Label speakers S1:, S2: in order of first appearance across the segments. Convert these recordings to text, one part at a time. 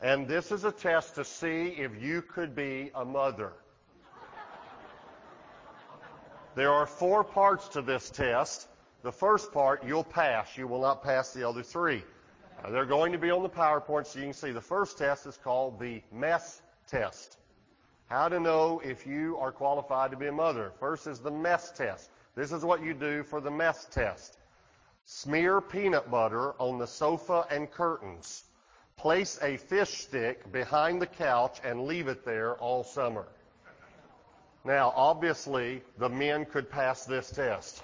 S1: And this is a test to see if you could be a mother. There are four parts to this test. The first part, you'll pass. You will not pass the other three. Uh, they're going to be on the PowerPoint so you can see. The first test is called the MESS test. How to know if you are qualified to be a mother. First is the MESS test. This is what you do for the MESS test. Smear peanut butter on the sofa and curtains. Place a fish stick behind the couch and leave it there all summer. Now, obviously, the men could pass this test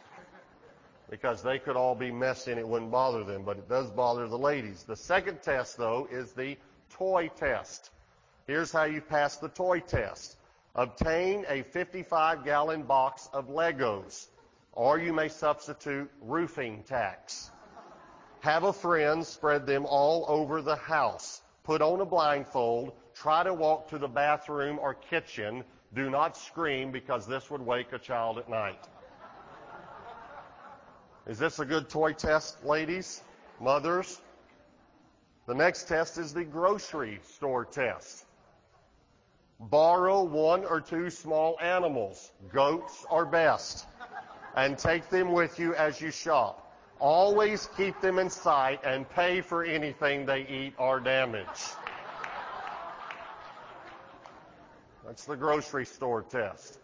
S1: because they could all be messy and it wouldn't bother them, but it does bother the ladies. The second test, though, is the toy test. Here's how you pass the toy test. Obtain a 55 gallon box of Legos, or you may substitute roofing tacks. Have a friend spread them all over the house. Put on a blindfold. Try to walk to the bathroom or kitchen do not scream because this would wake a child at night. Is this a good toy test, ladies, mothers? The next test is the grocery store test. Borrow one or two small animals, goats are best, and take them with you as you shop. Always keep them in sight and pay for anything they eat or damage. That's the grocery store test.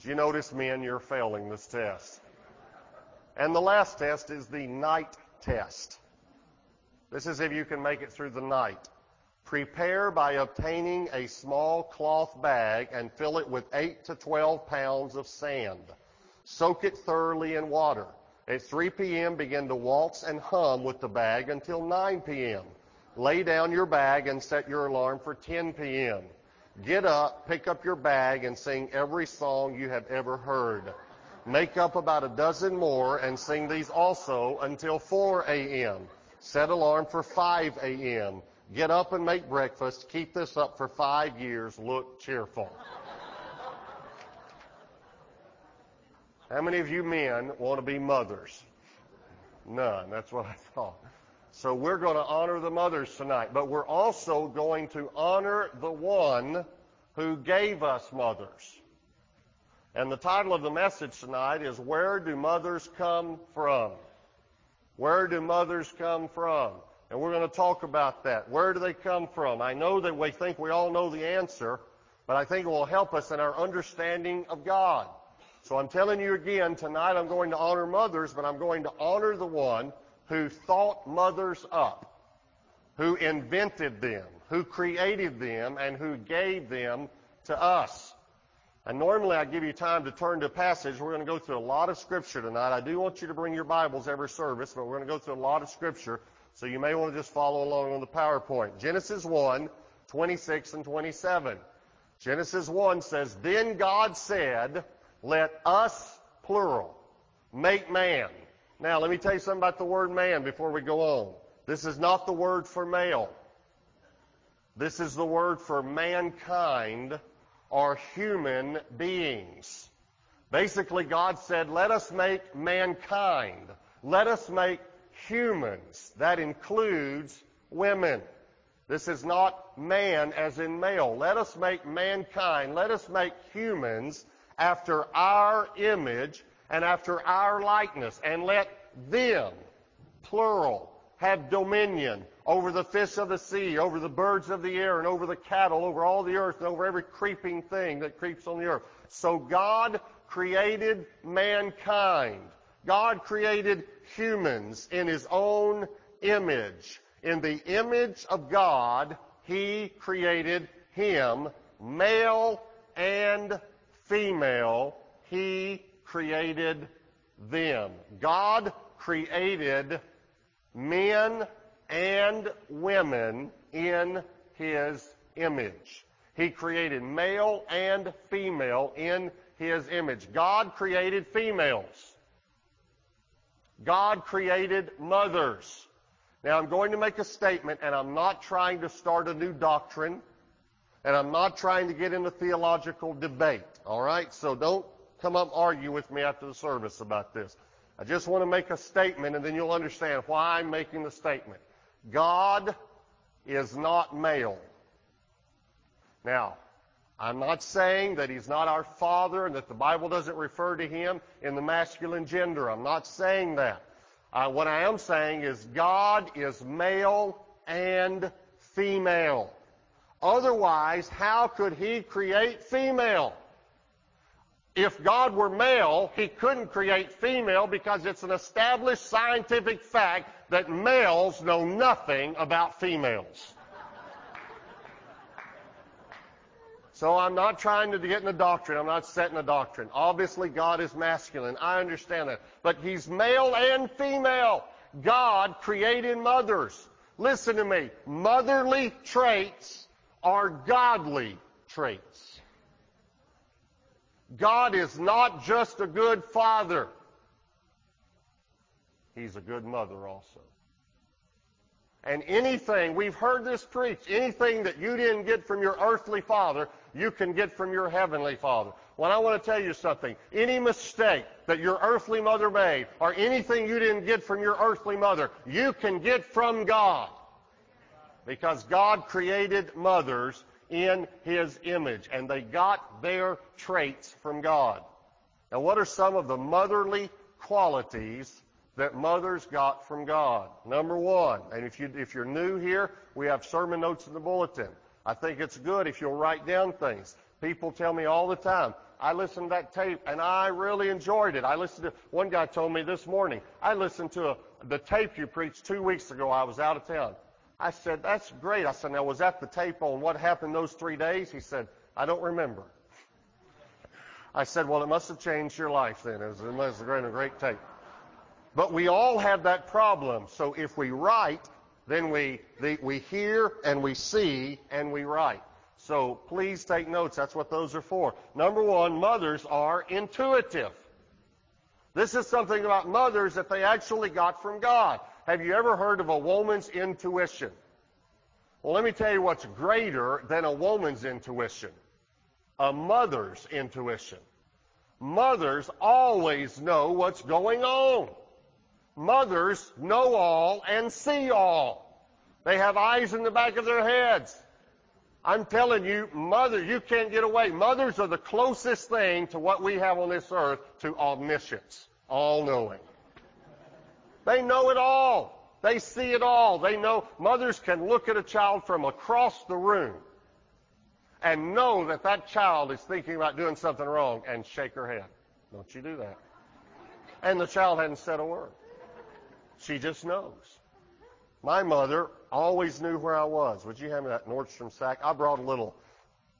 S1: You notice, men, you're failing this test. And the last test is the night test. This is if you can make it through the night. Prepare by obtaining a small cloth bag and fill it with 8 to 12 pounds of sand. Soak it thoroughly in water. At 3 p.m., begin to waltz and hum with the bag until 9 p.m. Lay down your bag and set your alarm for 10 p.m. Get up, pick up your bag, and sing every song you have ever heard. Make up about a dozen more and sing these also until 4 a.m. Set alarm for 5 a.m. Get up and make breakfast. Keep this up for five years. Look cheerful. How many of you men want to be mothers? None. That's what I thought. So we're going to honor the mothers tonight, but we're also going to honor the one who gave us mothers. And the title of the message tonight is Where Do Mothers Come From? Where do mothers come from? And we're going to talk about that. Where do they come from? I know that we think we all know the answer, but I think it will help us in our understanding of God. So I'm telling you again, tonight I'm going to honor mothers, but I'm going to honor the one who thought mothers up, who invented them, who created them, and who gave them to us. And normally I give you time to turn to a passage. We're going to go through a lot of scripture tonight. I do want you to bring your Bibles every service, but we're going to go through a lot of scripture. So you may want to just follow along on the PowerPoint. Genesis 1, 26 and 27. Genesis 1 says, Then God said, Let us, plural, make man now, let me tell you something about the word man before we go on. This is not the word for male. This is the word for mankind or human beings. Basically, God said, let us make mankind. Let us make humans. That includes women. This is not man as in male. Let us make mankind. Let us make humans after our image and after our likeness, and let them, plural, have dominion over the fish of the sea, over the birds of the air, and over the cattle, over all the earth, and over every creeping thing that creeps on the earth. So God created mankind. God created humans in His own image. In the image of God, He created him, male and female. He created them. God created men and women in his image. He created male and female in his image. God created females. God created mothers. Now I'm going to make a statement and I'm not trying to start a new doctrine and I'm not trying to get into theological debate. All right? So don't come up argue with me after the service about this. I just want to make a statement and then you'll understand why I'm making the statement. God is not male. Now, I'm not saying that he's not our father and that the Bible doesn't refer to him in the masculine gender. I'm not saying that. Uh, what I am saying is God is male and female. Otherwise, how could he create female? If God were male, he couldn't create female because it's an established scientific fact that males know nothing about females. So I'm not trying to get in a doctrine. I'm not setting a doctrine. Obviously, God is masculine. I understand that. But He's male and female. God created mothers. Listen to me. Motherly traits are godly traits. God is not just a good father. He's a good mother also. And anything, we've heard this preached, anything that you didn't get from your earthly father, you can get from your heavenly father. Well, I want to tell you something. Any mistake that your earthly mother made, or anything you didn't get from your earthly mother, you can get from God. Because God created mothers in His image, and they got their traits from God. Now, what are some of the motherly qualities that mothers got from God. Number one, and if, you, if you're new here, we have sermon notes in the bulletin. I think it's good if you'll write down things. People tell me all the time, I listened to that tape and I really enjoyed it. I listened to, one guy told me this morning, I listened to a, the tape you preached two weeks ago. I was out of town. I said, that's great. I said, now was that the tape on what happened those three days? He said, I don't remember. I said, well, it must have changed your life then. It was, a great, a great tape. But we all have that problem. So if we write, then we, the, we hear and we see and we write. So please take notes. That's what those are for. Number one, mothers are intuitive. This is something about mothers that they actually got from God. Have you ever heard of a woman's intuition? Well, let me tell you what's greater than a woman's intuition. A mother's intuition. Mothers always know what's going on. Mothers know all and see all. They have eyes in the back of their heads. I'm telling you, mother, you can't get away. Mothers are the closest thing to what we have on this earth to omniscience, all knowing. They know it all. They see it all. They know mothers can look at a child from across the room and know that that child is thinking about doing something wrong and shake her head. Don't you do that. And the child hadn't said a word. She just knows. My mother always knew where I was. Would you hand me that Nordstrom sack? I brought a little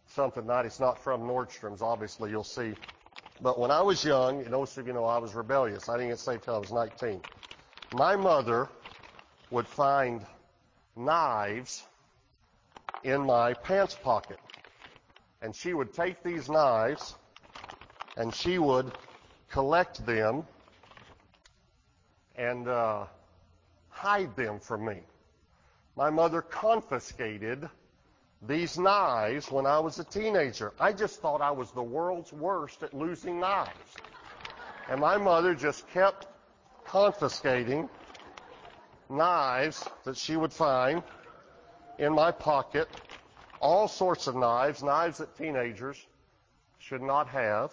S1: something tonight. It's not from Nordstrom's, obviously, you'll see. But when I was young, and most of you know I was rebellious. I didn't get saved till I was 19. My mother would find knives in my pants pocket. And she would take these knives and she would collect them and uh, hide them from me. My mother confiscated these knives when I was a teenager. I just thought I was the world's worst at losing knives. And my mother just kept confiscating knives that she would find in my pocket, all sorts of knives, knives that teenagers should not have.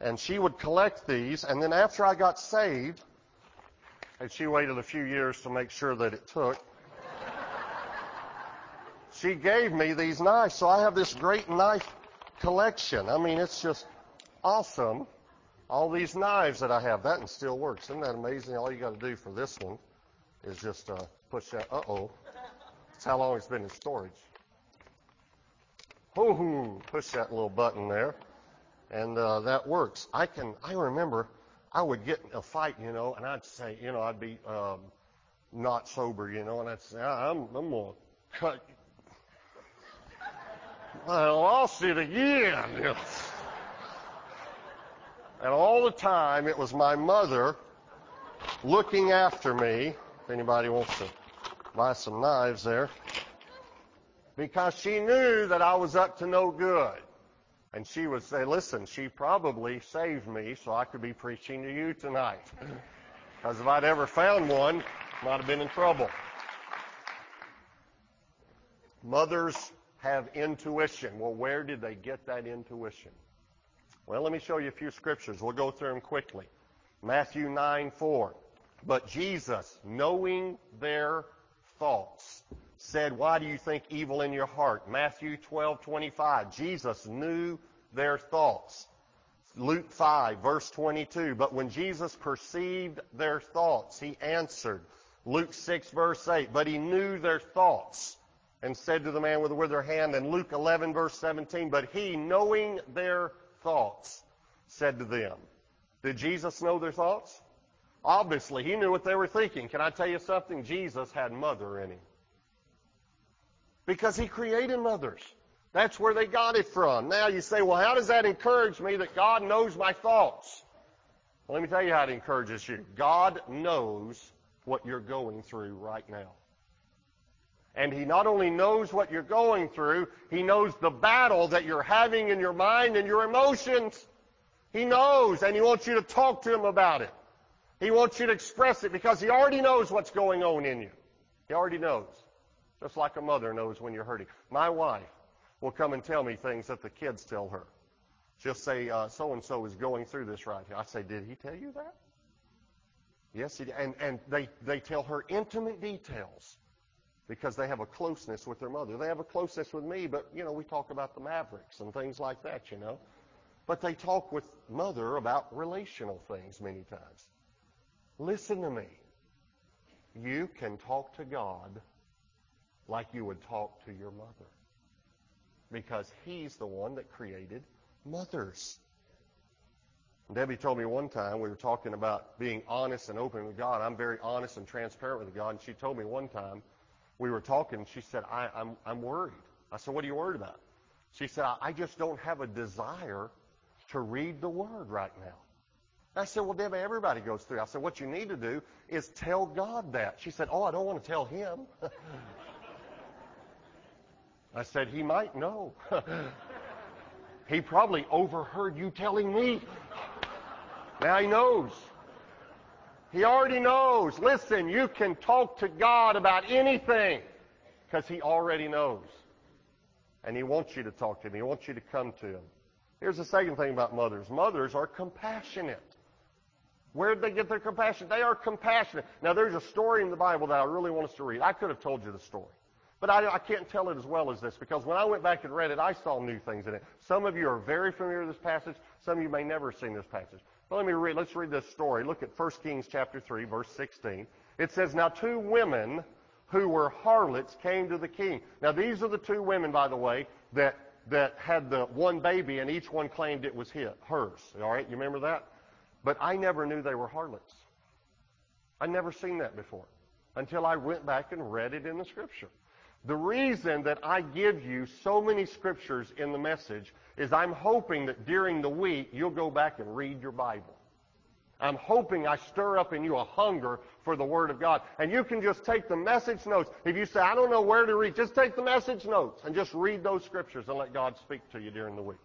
S1: And she would collect these, and then after I got saved, and she waited a few years to make sure that it took. she gave me these knives, so I have this great knife collection. I mean, it's just awesome. All these knives that I have, that one still works. Isn't that amazing? All you got to do for this one is just uh, push that. Uh oh. That's how long it's been in storage. Ooh, push that little button there, and uh, that works. I can. I remember I would get in a fight, you know, and I'd say, you know, I'd be um, not sober, you know, and I'd say, I'm, I'm going to cut. Well I lost it again. And all the time, it was my mother looking after me. If anybody wants to buy some knives there. Because she knew that I was up to no good. And she would say, listen, she probably saved me so I could be preaching to you tonight. Because if I'd ever found one, might have been in trouble. Mothers have intuition. Well, where did they get that intuition? Well, let me show you a few scriptures. We'll go through them quickly. Matthew 9, 4. But Jesus, knowing their thoughts, said, Why do you think evil in your heart? Matthew 12, 25. Jesus knew their thoughts. Luke 5, verse 22. But when Jesus perceived their thoughts, he answered. Luke 6, verse 8. But he knew their thoughts and said to the man with the withered hand. And Luke 11, verse 17. But he, knowing their thoughts, said to them. Did Jesus know their thoughts? Obviously, he knew what they were thinking. Can I tell you something? Jesus had mother in him. Because he created mothers. That's where they got it from. Now you say, well, how does that encourage me that God knows my thoughts? Well, let me tell you how it encourages you. God knows what you're going through right now. And He not only knows what you're going through, He knows the battle that you're having in your mind and your emotions. He knows, and He wants you to talk to Him about it. He wants you to express it because He already knows what's going on in you. He already knows. Just like a mother knows when you're hurting. My wife will come and tell me things that the kids tell her. She'll say, so and so is going through this right here. I say, did he tell you that? Yes, he did. And, and they, they tell her intimate details because they have a closeness with their mother. They have a closeness with me, but, you know, we talk about the Mavericks and things like that, you know. But they talk with mother about relational things many times. Listen to me. You can talk to God like you would talk to your mother because he's the one that created mothers. Debbie told me one time we were talking about being honest and open with God. I'm very honest and transparent with God, and she told me one time we were talking. She said, I, I'm, I'm worried." I said, "What are you worried about?" She said, "I just don't have a desire to read the Word right now." I said, "Well, Debbie, everybody goes through." I said, "What you need to do is tell God that." She said, "Oh, I don't want to tell Him." I said, He might know. he probably overheard you telling me. Now he knows. He already knows. Listen, you can talk to God about anything because He already knows. And He wants you to talk to Him. He wants you to come to Him. Here's the second thing about mothers. Mothers are compassionate. Where did they get their compassion? They are compassionate. Now, there's a story in the Bible that I really want us to read. I could have told you the story. But I, I, can't tell it as well as this because when I went back and read it, I saw new things in it. Some of you are very familiar with this passage. Some of you may never have seen this passage. But let me read. Let's read this story. Look at 1 Kings chapter 3, verse 16. It says, Now two women who were harlots came to the king. Now these are the two women, by the way, that, that had the one baby and each one claimed it was his, hers. All right, you remember that? But I never knew they were harlots. I'd never seen that before until I went back and read it in the scripture. The reason that I give you so many scriptures in the message is I'm hoping that during the week you'll go back and read your Bible. I'm hoping I stir up in you a hunger for the Word of God. And you can just take the message notes. If you say, I don't know where to read, just take the message notes and just read those scriptures and let God speak to you during the week.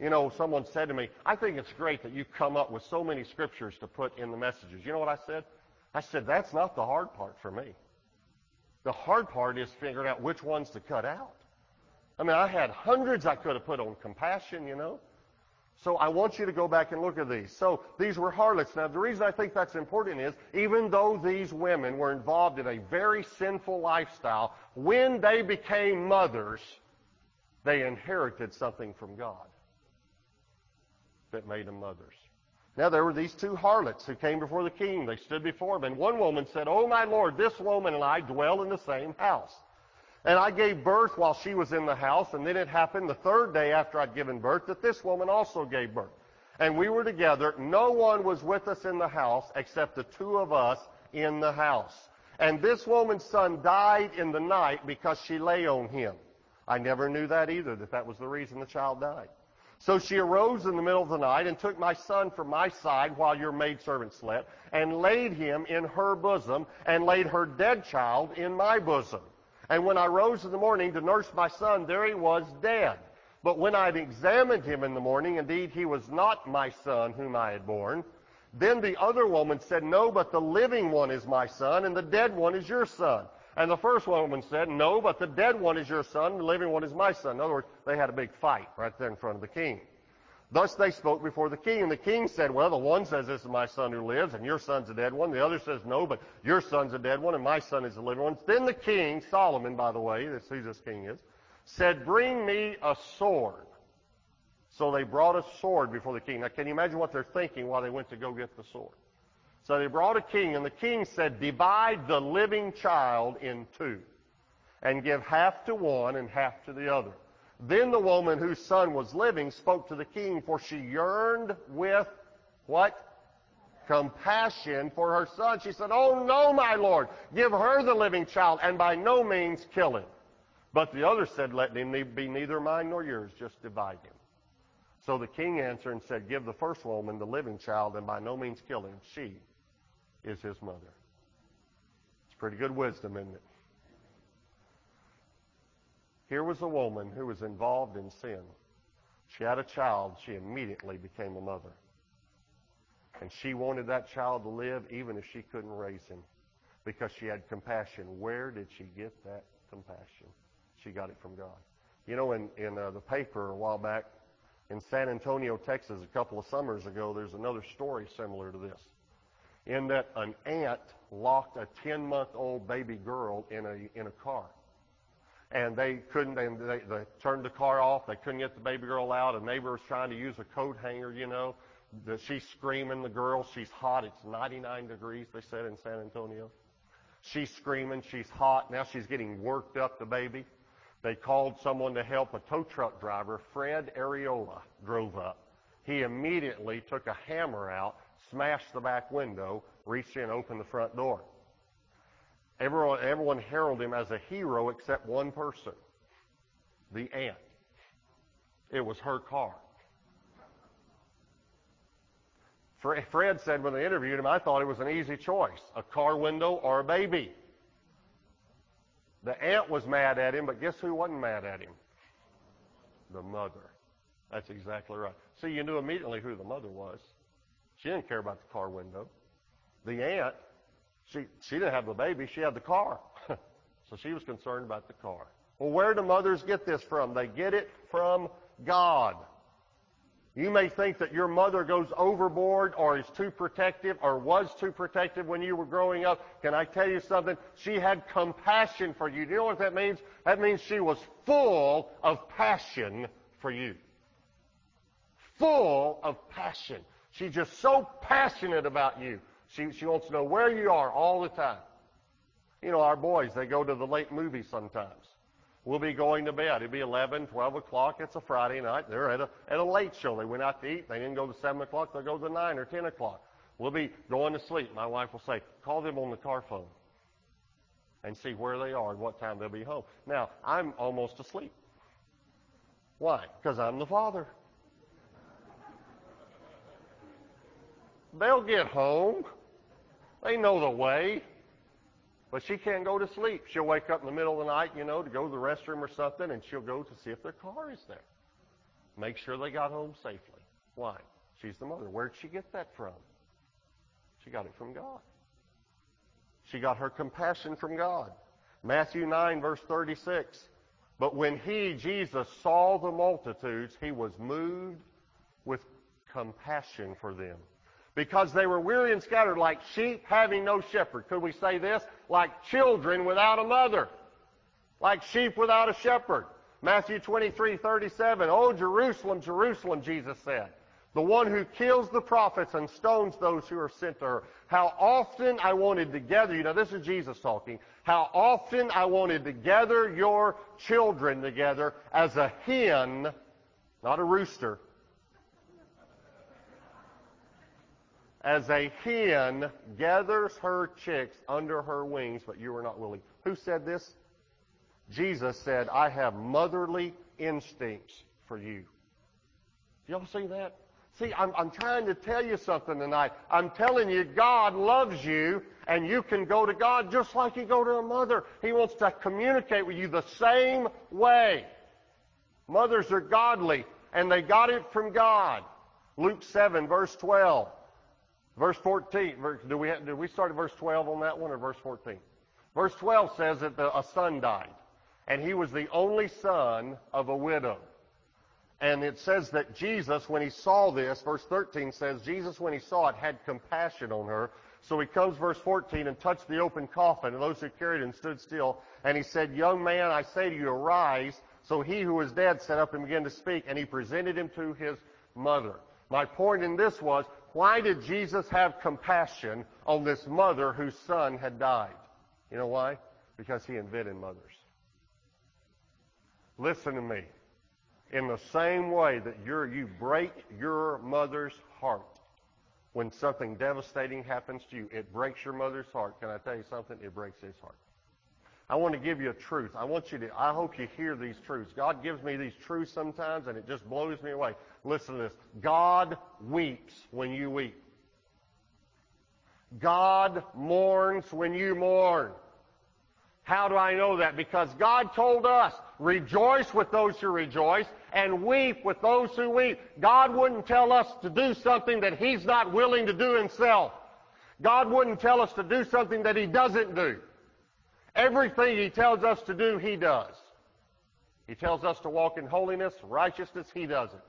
S1: You know, someone said to me, I think it's great that you come up with so many scriptures to put in the messages. You know what I said? I said, that's not the hard part for me. The hard part is figuring out which ones to cut out. I mean, I had hundreds I could have put on compassion, you know. So I want you to go back and look at these. So these were harlots. Now, the reason I think that's important is even though these women were involved in a very sinful lifestyle, when they became mothers, they inherited something from God that made them mothers. Now there were these two harlots who came before the king. They stood before him, and one woman said, Oh, my lord, this woman and I dwell in the same house. And I gave birth while she was in the house, and then it happened the third day after I'd given birth that this woman also gave birth. And we were together. No one was with us in the house except the two of us in the house. And this woman's son died in the night because she lay on him. I never knew that either, that that was the reason the child died. So she arose in the middle of the night and took my son from my side while your maidservant slept and laid him in her bosom and laid her dead child in my bosom. And when I rose in the morning to nurse my son, there he was dead. But when I had examined him in the morning, indeed he was not my son whom I had born. Then the other woman said, No, but the living one is my son, and the dead one is your son. And the first woman said, No, but the dead one is your son, the living one is my son. In other words, they had a big fight right there in front of the king. Thus they spoke before the king, and the king said, Well, the one says this is my son who lives, and your son's a dead one. The other says, No, but your son's a dead one, and my son is a living one. Then the king, Solomon, by the way, this who this king is, said, Bring me a sword. So they brought a sword before the king. Now, can you imagine what they're thinking while they went to go get the sword? So they brought a king, and the king said, Divide the living child in two, and give half to one and half to the other. Then the woman whose son was living spoke to the king, for she yearned with what? Compassion for her son. She said, Oh no, my lord, give her the living child, and by no means kill him. But the other said, Let him be neither mine nor yours, just divide him. So the king answered and said, Give the first woman the living child, and by no means kill him. She is his mother. It's pretty good wisdom, isn't it? Here was a woman who was involved in sin. She had a child. She immediately became a mother. And she wanted that child to live even if she couldn't raise him because she had compassion. Where did she get that compassion? She got it from God. You know, in, in uh, the paper a while back in San Antonio, Texas, a couple of summers ago, there's another story similar to this in that an aunt locked a 10 month old baby girl in a, in a car. And they couldn't, they, they, they turned the car off. They couldn't get the baby girl out. A neighbor was trying to use a coat hanger, you know. The, she's screaming, the girl. She's hot. It's 99 degrees, they said in San Antonio. She's screaming. She's hot. Now she's getting worked up, the baby. They called someone to help. A tow truck driver, Fred Ariola, drove up. He immediately took a hammer out smashed the back window, reached in, opened the front door. Everyone, everyone heralded him as a hero except one person, the aunt. It was her car. Fred said when they interviewed him, I thought it was an easy choice a car window or a baby. The aunt was mad at him, but guess who wasn't mad at him? The mother. That's exactly right. See, you knew immediately who the mother was. She didn't care about the car window. The aunt, she, she didn't have the baby, she had the car. so she was concerned about the car. Well, where do mothers get this from? They get it from God. You may think that your mother goes overboard or is too protective or was too protective when you were growing up. Can I tell you something? She had compassion for you. Do you know what that means? That means she was full of passion for you. Full of passion. She's just so passionate about you. She, she wants to know where you are all the time. You know, our boys, they go to the late movies sometimes. We'll be going to bed. It'll be 11, 12 o'clock. It's a Friday night. They're at a, at a late show. They went out to eat. They didn't go to 7 o'clock. They'll go to 9 or 10 o'clock. We'll be going to sleep. My wife will say, call them on the car phone and see where they are and what time they'll be home. Now, I'm almost asleep. Why? Because I'm the father. They'll get home. They know the way. But she can't go to sleep. She'll wake up in the middle of the night, you know, to go to the restroom or something, and she'll go to see if their car is there. Make sure they got home safely. Why? She's the mother. Where'd she get that from? She got it from God. She got her compassion from God. Matthew 9, verse 36. But when he, Jesus, saw the multitudes, he was moved with compassion for them because they were weary and scattered like sheep having no shepherd. Could we say this? Like children without a mother. Like sheep without a shepherd. Matthew 23, 37. Oh, Jerusalem, Jerusalem, Jesus said. The one who kills the prophets and stones those who are sent to her. How often I wanted to gather you. Now this is Jesus talking. How often I wanted to gather your children together as a hen, not a rooster, as a hen gathers her chicks under her wings, but you are not willing. Who said this? Jesus said, I have motherly instincts for you. Do y'all see that? See, I'm, I'm trying to tell you something tonight. I'm telling you, God loves you, and you can go to God just like you go to a mother. He wants to communicate with you the same way. Mothers are godly, and they got it from God. Luke 7, verse 12. Verse 14. Do we, we start at verse 12 on that one or verse 14? Verse 12 says that the, a son died, and he was the only son of a widow. And it says that Jesus, when he saw this, verse 13 says, Jesus, when he saw it, had compassion on her. So he comes, verse 14, and touched the open coffin, and those who carried him stood still. And he said, Young man, I say to you, arise. So he who was dead sat up and began to speak, and he presented him to his mother. My point in this was, why did Jesus have compassion on this mother whose son had died? You know why? Because he invented mothers. Listen to me. In the same way that you break your mother's heart when something devastating happens to you, it breaks your mother's heart. Can I tell you something? It breaks his heart. I want to give you a truth. I want you to, I hope you hear these truths. God gives me these truths sometimes and it just blows me away. Listen to this. God weeps when you weep. God mourns when you mourn. How do I know that? Because God told us, rejoice with those who rejoice and weep with those who weep. God wouldn't tell us to do something that He's not willing to do Himself. God wouldn't tell us to do something that He doesn't do. Everything He tells us to do, He does. He tells us to walk in holiness, righteousness, He does it.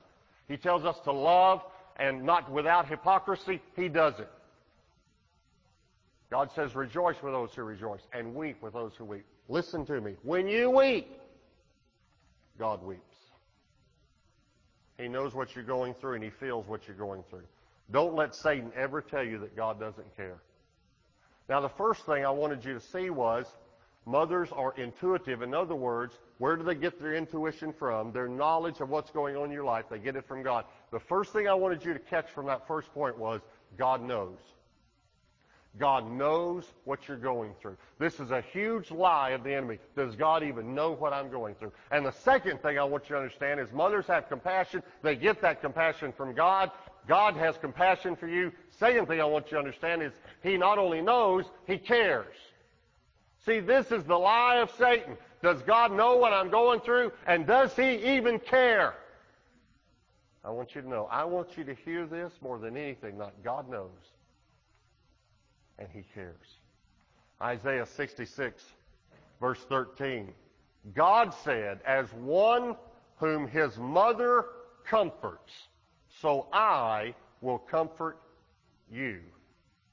S1: He tells us to love and not without hypocrisy, He does it. God says, rejoice with those who rejoice and weep with those who weep. Listen to me. When you weep, God weeps. He knows what you're going through and He feels what you're going through. Don't let Satan ever tell you that God doesn't care. Now, the first thing I wanted you to see was Mothers are intuitive. In other words, where do they get their intuition from? Their knowledge of what's going on in your life. They get it from God. The first thing I wanted you to catch from that first point was God knows. God knows what you're going through. This is a huge lie of the enemy. Does God even know what I'm going through? And the second thing I want you to understand is mothers have compassion. They get that compassion from God. God has compassion for you. Second thing I want you to understand is He not only knows, He cares. See, this is the lie of Satan. Does God know what I'm going through? And does He even care? I want you to know. I want you to hear this more than anything. Not God knows. And He cares. Isaiah 66, verse 13. God said, As one whom his mother comforts, so I will comfort you,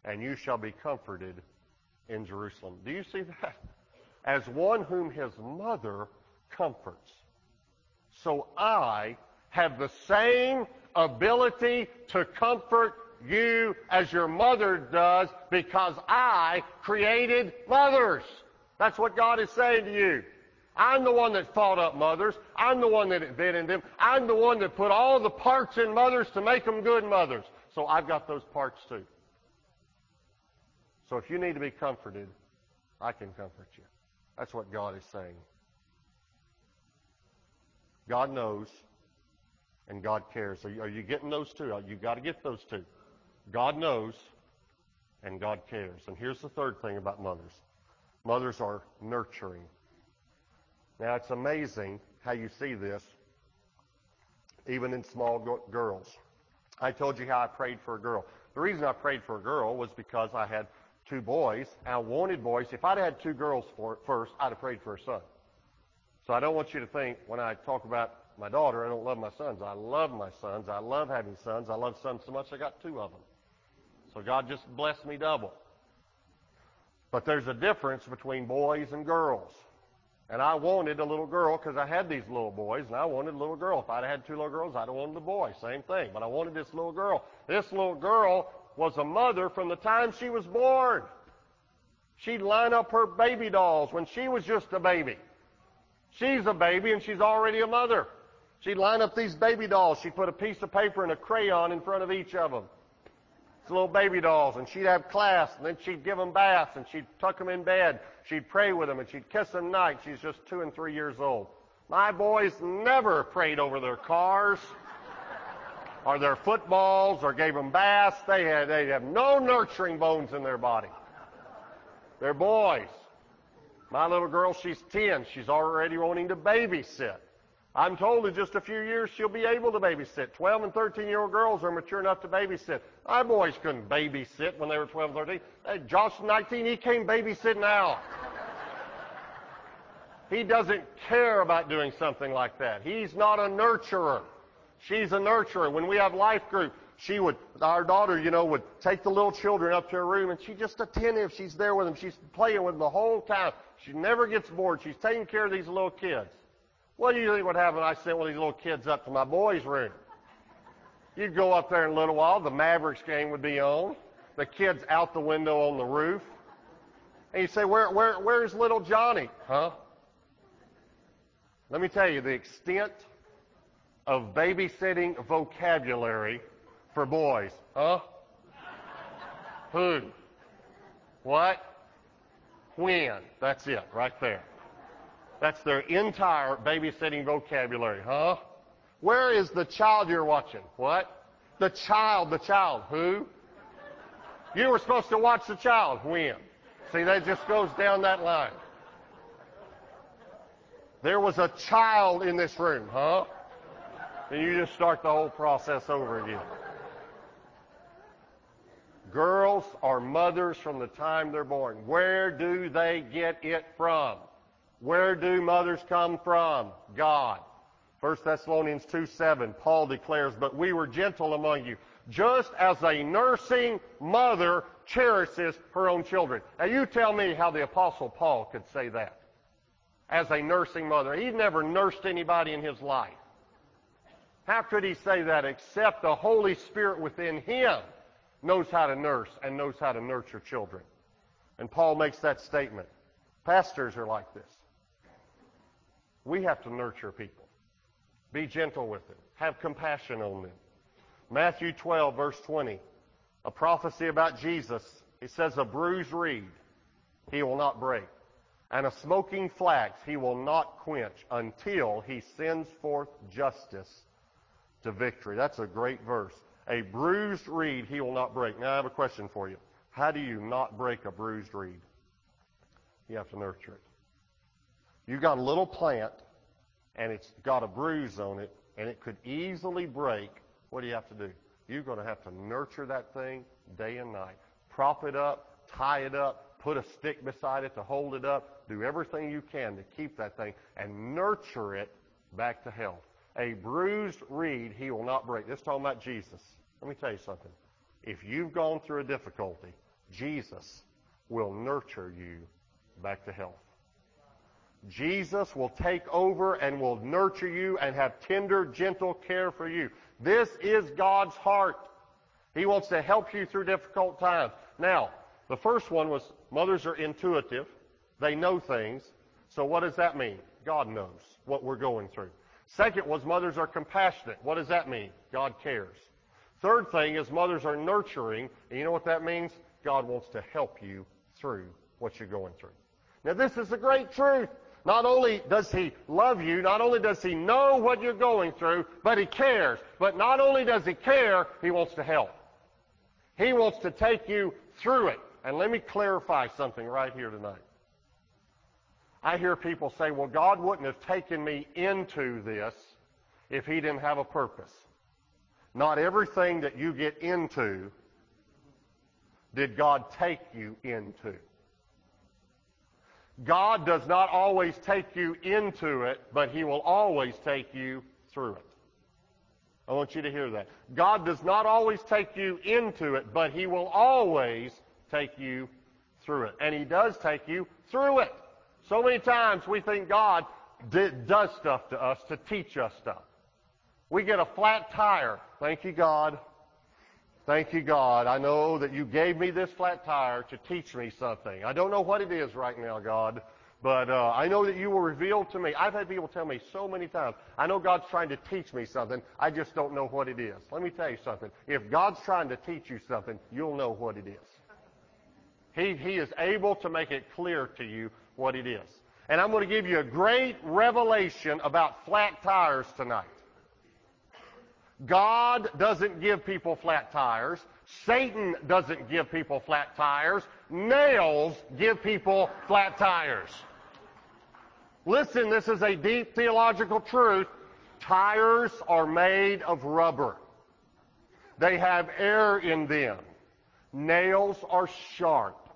S1: and you shall be comforted in Jerusalem. Do you see that? As one whom his mother comforts. So I have the same ability to comfort you as your mother does because I created mothers. That's what God is saying to you. I'm the one that fought up mothers. I'm the one that invented them. I'm the one that put all the parts in mothers to make them good mothers. So I've got those parts too. So if you need to be comforted, I can comfort you. That's what God is saying. God knows and God cares. Are you, are you getting those two? You've got to get those two. God knows and God cares. And here's the third thing about mothers. Mothers are nurturing. Now it's amazing how you see this even in small girls. I told you how I prayed for a girl. The reason I prayed for a girl was because I had two boys, and I wanted boys. If I'd had two girls for, first, I'd have prayed for a son. So I don't want you to think when I talk about my daughter, I don't love my sons. I love my sons. I love having sons. I love sons so much I got two of them. So God just blessed me double. But there's a difference between boys and girls. And I wanted a little girl because I had these little boys, and I wanted a little girl. If I'd had two little girls, I'd have wanted a boy. Same thing. But I wanted this little girl. This little girl was a mother from the time she was born. She'd line up her baby dolls when she was just a baby. She's a baby and she's already a mother. She'd line up these baby dolls. She'd put a piece of paper and a crayon in front of each of them. It's little baby dolls. And she'd have class and then she'd give them baths and she'd tuck them in bed. She'd pray with them and she'd kiss them night. She's just two and three years old. My boys never prayed over their cars or their footballs or gave them baths. They had they have no nurturing bones in their body. They're boys. My little girl, she's 10. She's already wanting to babysit. I'm told in just a few years she'll be able to babysit. 12 and 13 year old girls are mature enough to babysit. My boys couldn't babysit when they were 12 and 13. Hey, Josh 19, he came babysit now. He doesn't care about doing something like that. He's not a nurturer. She's a nurturer. When we have life group, she would, our daughter, you know, would take the little children up to her room and she's just attentive. She's there with them. She's playing with them the whole time. She never gets bored. She's taking care of these little kids. What do you think would happen if I sent one of these little kids up to my boys' room? You'd go up there in a little while. The Mavericks game would be on. The kids out the window on the roof. And you say, where, where, where's little Johnny? Huh? Let me tell you, the extent of babysitting vocabulary for boys. Huh? Who? What? When? That's it, right there. That's their entire babysitting vocabulary. Huh? Where is the child you're watching? What? The child, the child. Who? You were supposed to watch the child. When? See, that just goes down that line. There was a child in this room, huh? And you just start the whole process over again. Girls are mothers from the time they're born. Where do they get it from? Where do mothers come from? God. 1 Thessalonians 2 7, Paul declares, But we were gentle among you, just as a nursing mother cherishes her own children. Now you tell me how the Apostle Paul could say that. As a nursing mother. He never nursed anybody in his life. How could he say that except the Holy Spirit within him knows how to nurse and knows how to nurture children? And Paul makes that statement. Pastors are like this. We have to nurture people. Be gentle with them. Have compassion on them. Matthew 12, verse 20. A prophecy about Jesus. He says, A bruised reed he will not break, and a smoking flax he will not quench until he sends forth justice to victory. That's a great verse. A bruised reed he will not break. Now I have a question for you. How do you not break a bruised reed? You have to nurture it. You got a little plant and it's got a bruise on it and it could easily break. What do you have to do? You're going to have to nurture that thing day and night. Prop it up, tie it up, put a stick beside it to hold it up. Do everything you can to keep that thing and nurture it back to health. A bruised reed he will not break. This is talking about Jesus. Let me tell you something. If you've gone through a difficulty, Jesus will nurture you back to health. Jesus will take over and will nurture you and have tender, gentle care for you. This is God's heart. He wants to help you through difficult times. Now, the first one was mothers are intuitive. They know things. So what does that mean? God knows what we're going through. Second was mothers are compassionate. What does that mean? God cares. Third thing is mothers are nurturing. And you know what that means? God wants to help you through what you're going through. Now this is a great truth. Not only does he love you, not only does he know what you're going through, but he cares. But not only does he care, he wants to help. He wants to take you through it. And let me clarify something right here tonight. I hear people say, well, God wouldn't have taken me into this if he didn't have a purpose. Not everything that you get into did God take you into. God does not always take you into it, but he will always take you through it. I want you to hear that. God does not always take you into it, but he will always take you through it. And he does take you through it. So many times we think God does stuff to us to teach us stuff. We get a flat tire. Thank you, God. Thank you, God. I know that you gave me this flat tire to teach me something. I don't know what it is right now, God, but uh, I know that you will reveal to me. I've had people tell me so many times, I know God's trying to teach me something. I just don't know what it is. Let me tell you something. If God's trying to teach you something, you'll know what it is. He, he is able to make it clear to you what it is. And I'm going to give you a great revelation about flat tires tonight. God doesn't give people flat tires. Satan doesn't give people flat tires. Nails give people flat tires. Listen, this is a deep theological truth. Tires are made of rubber. They have air in them. Nails are sharp.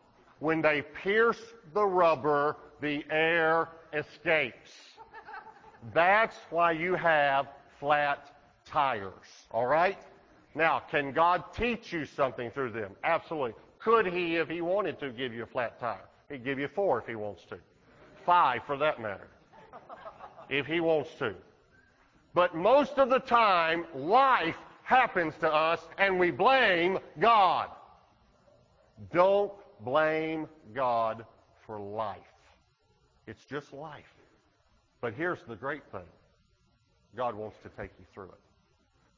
S1: When they pierce the rubber, the air escapes. That's why you have flat tires. All right? Now, can God teach you something through them? Absolutely. Could He, if He wanted to, give you a flat tire? He'd give you four if He wants to. Five, for that matter. If He wants to. But most of the time, life happens to us and we blame God. Don't blame God for life. It's just life. But here's the great thing. God wants to take you through it.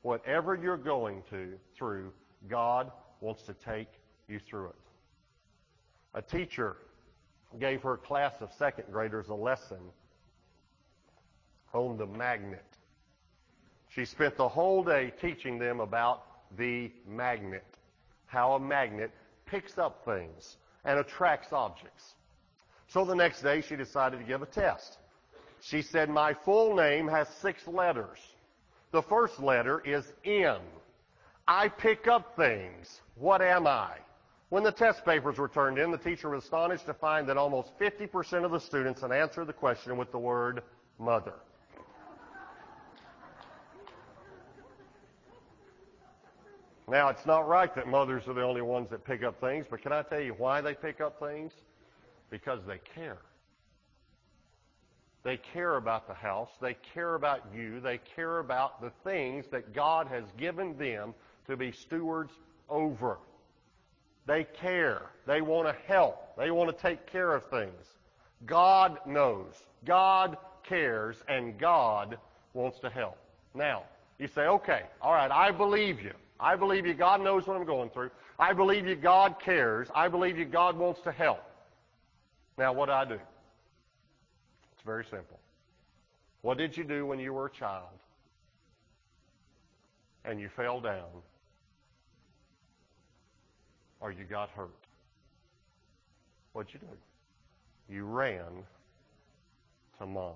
S1: Whatever you're going to through, God wants to take you through it. A teacher gave her class of second graders a lesson on the magnet. She spent the whole day teaching them about the magnet, how a magnet picks up things and attracts objects. So the next day she decided to give a test. She said, my full name has six letters. The first letter is N. I pick up things. What am I? When the test papers were turned in, the teacher was astonished to find that almost 50% of the students had answered the question with the word mother. Now, it's not right that mothers are the only ones that pick up things, but can I tell you why they pick up things? Because they care. They care about the house. They care about you. They care about the things that God has given them to be stewards over. They care. They want to help. They want to take care of things. God knows. God cares, and God wants to help. Now, you say, okay, all right, I believe you. I believe you. God knows what I'm going through. I believe you. God cares. I believe you. God wants to help. Now, what do I do? It's very simple. What did you do when you were a child and you fell down or you got hurt? What'd you do? You ran to mom.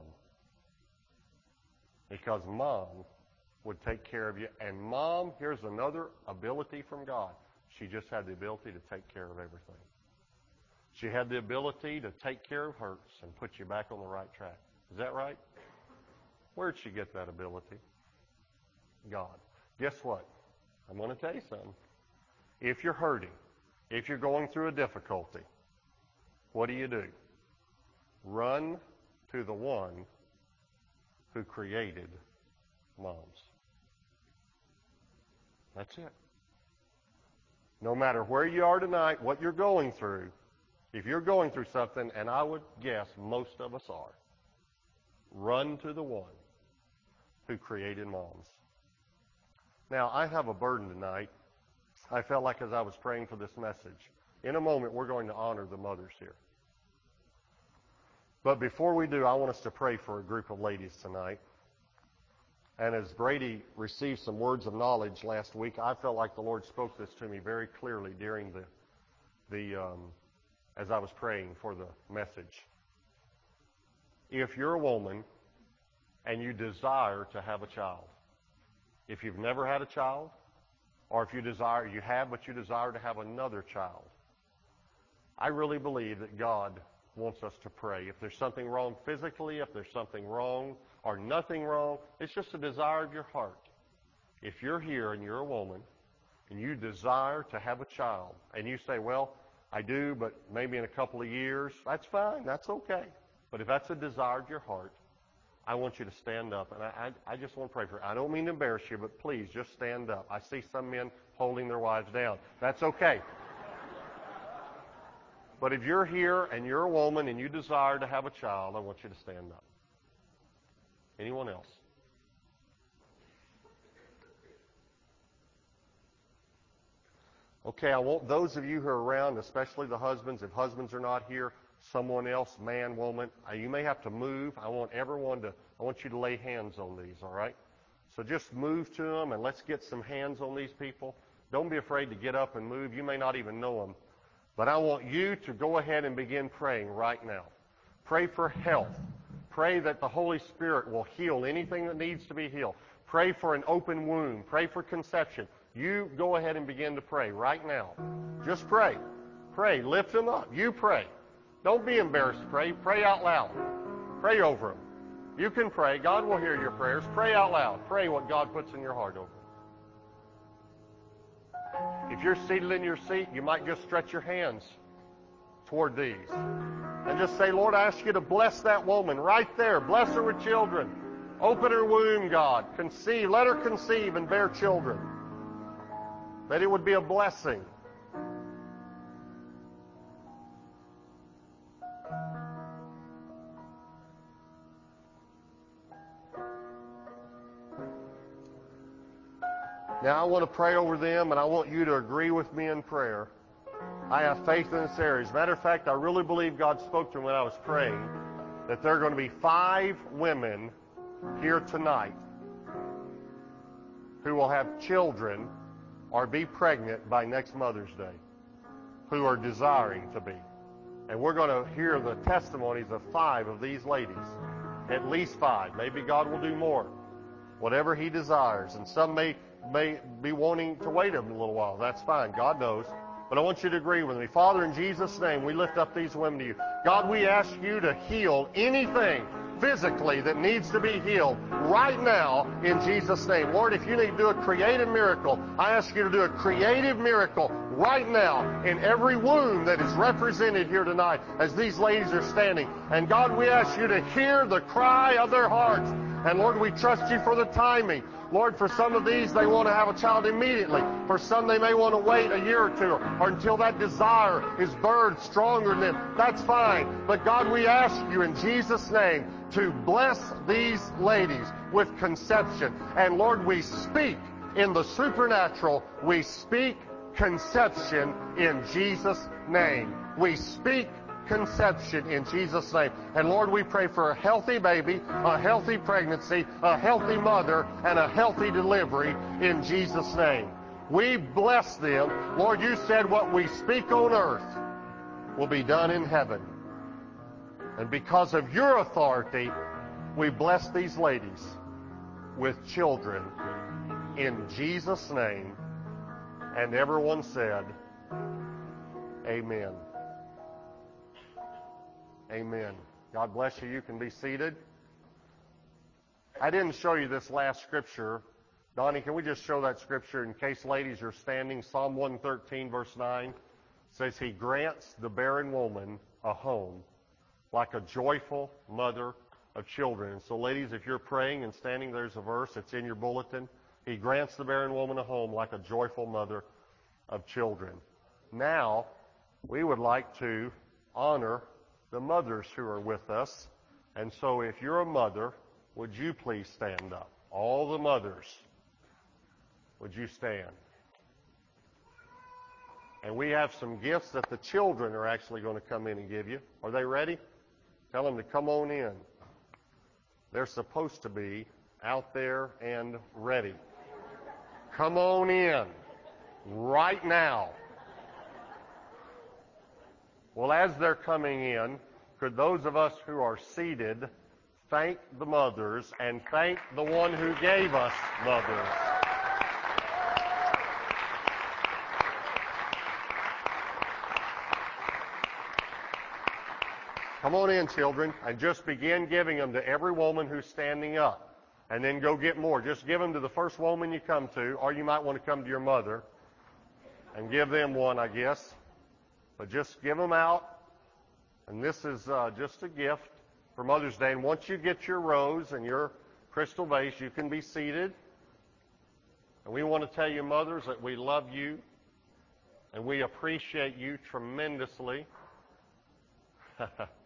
S1: Because mom would take care of you. And mom, here's another ability from God. She just had the ability to take care of everything. She had the ability to take care of hurts and put you back on the right track. Is that right? Where'd she get that ability? God. Guess what? I'm going to tell you something. If you're hurting, if you're going through a difficulty, what do you do? Run to the one who created moms. That's it. No matter where you are tonight, what you're going through, if you're going through something, and I would guess most of us are, run to the one who created moms. Now, I have a burden tonight. I felt like as I was praying for this message. In a moment, we're going to honor the mothers here. But before we do, I want us to pray for a group of ladies tonight. And as Brady received some words of knowledge last week, I felt like the Lord spoke this to me very clearly during the, the um, as I was praying for the message. If you're a woman and you desire to have a child, if you've never had a child, or if you desire, you have, but you desire to have another child, I really believe that God wants us to pray. If there's something wrong physically, if there's something wrong or nothing wrong. It's just a desire of your heart. If you're here and you're a woman and you desire to have a child and you say, well, I do, but maybe in a couple of years, that's fine. That's okay. But if that's a desire of your heart, I want you to stand up. And I, I, I just want to pray for you. I don't mean to embarrass you, but please just stand up. I see some men holding their wives down. That's okay. But if you're here and you're a woman and you desire to have a child, I want you to stand up. Anyone else? Okay, I want those of you who are around, especially the husbands, if husbands are not here, someone else, man, woman, uh, you may have to move. I want everyone to, I want you to lay hands on these, all right? So just move to them and let's get some hands on these people. Don't be afraid to get up and move. You may not even know them. But I want you to go ahead and begin praying right now. Pray for health. Pray that the Holy Spirit will heal anything that needs to be healed. Pray for an open womb. Pray for conception. You go ahead and begin to pray right now. Just pray. Pray. Lift them up. You pray. Don't be embarrassed to pray. Pray out loud. Pray over them. You can pray. God will hear your prayers. Pray out loud. Pray what God puts in your heart over. If you're seated in your seat, you might just stretch your hands toward these and just say, Lord, I ask you to bless that woman right there. Bless her with children. Open her womb, God. Conceive. Let her conceive and bear children. That it would be a blessing. Now I want to pray over them, and I want you to agree with me in prayer. I have faith in this area. As a matter of fact, I really believe God spoke to me when I was praying that there are going to be five women here tonight who will have children or be pregnant by next Mother's Day who are desiring to be. And we're going to hear the testimonies of five of these ladies. At least five. Maybe God will do more. Whatever He desires. And some may may be wanting to wait a little while. That's fine. God knows. But I want you to agree with me. Father, in Jesus' name, we lift up these women to you. God, we ask you to heal anything physically that needs to be healed right now in Jesus' name. Lord, if you need to do a creative miracle, I ask you to do a creative miracle right now in every wound that is represented here tonight as these ladies are standing. And God, we ask you to hear the cry of their hearts. And Lord, we trust you for the timing. Lord, for some of these, they want to have a child immediately. For some, they may want to wait a year or two or until that desire is birthed stronger in them. That's fine. But God, we ask you in Jesus' name to bless these ladies with conception. And Lord, we speak in the supernatural. We speak conception in Jesus' name. We speak conception in Jesus' name. And Lord, we pray for a healthy baby, a healthy pregnancy, a healthy mother, and a healthy delivery in Jesus' name. We bless them. Lord, you said what we speak on earth will be done in heaven. And because of your authority, we bless these ladies with children in Jesus' name. And everyone said, Amen. Amen. God bless you. You can be seated. I didn't show you this last scripture. Donnie, can we just show that scripture in case ladies are standing? Psalm 113, verse 9 says, He grants the barren woman a home like a joyful mother of children. And so, ladies, if you're praying and standing, there's a verse. It's in your bulletin. He grants the barren woman a home like a joyful mother of children. Now, we would like to honor the mothers who are with us. And so if you're a mother, would you please stand up? All the mothers, would you stand? And we have some gifts that the children are actually going to come in and give you. Are they ready? Tell them to come on in. They're supposed to be out there and ready. Come on in right now. Well, as they're coming in, could those of us who are seated thank the mothers and thank the one who gave us mothers? Come on in, children, and just begin giving them to every woman who's standing up. And then go get more. Just give them to the first woman you come to, or you might want to come to your mother and give them one, I guess. But just give them out. And this is uh, just a gift for Mother's Day. And once you get your rose and your crystal vase, you can be seated. And we want to tell you, mothers, that we love you and we appreciate you tremendously.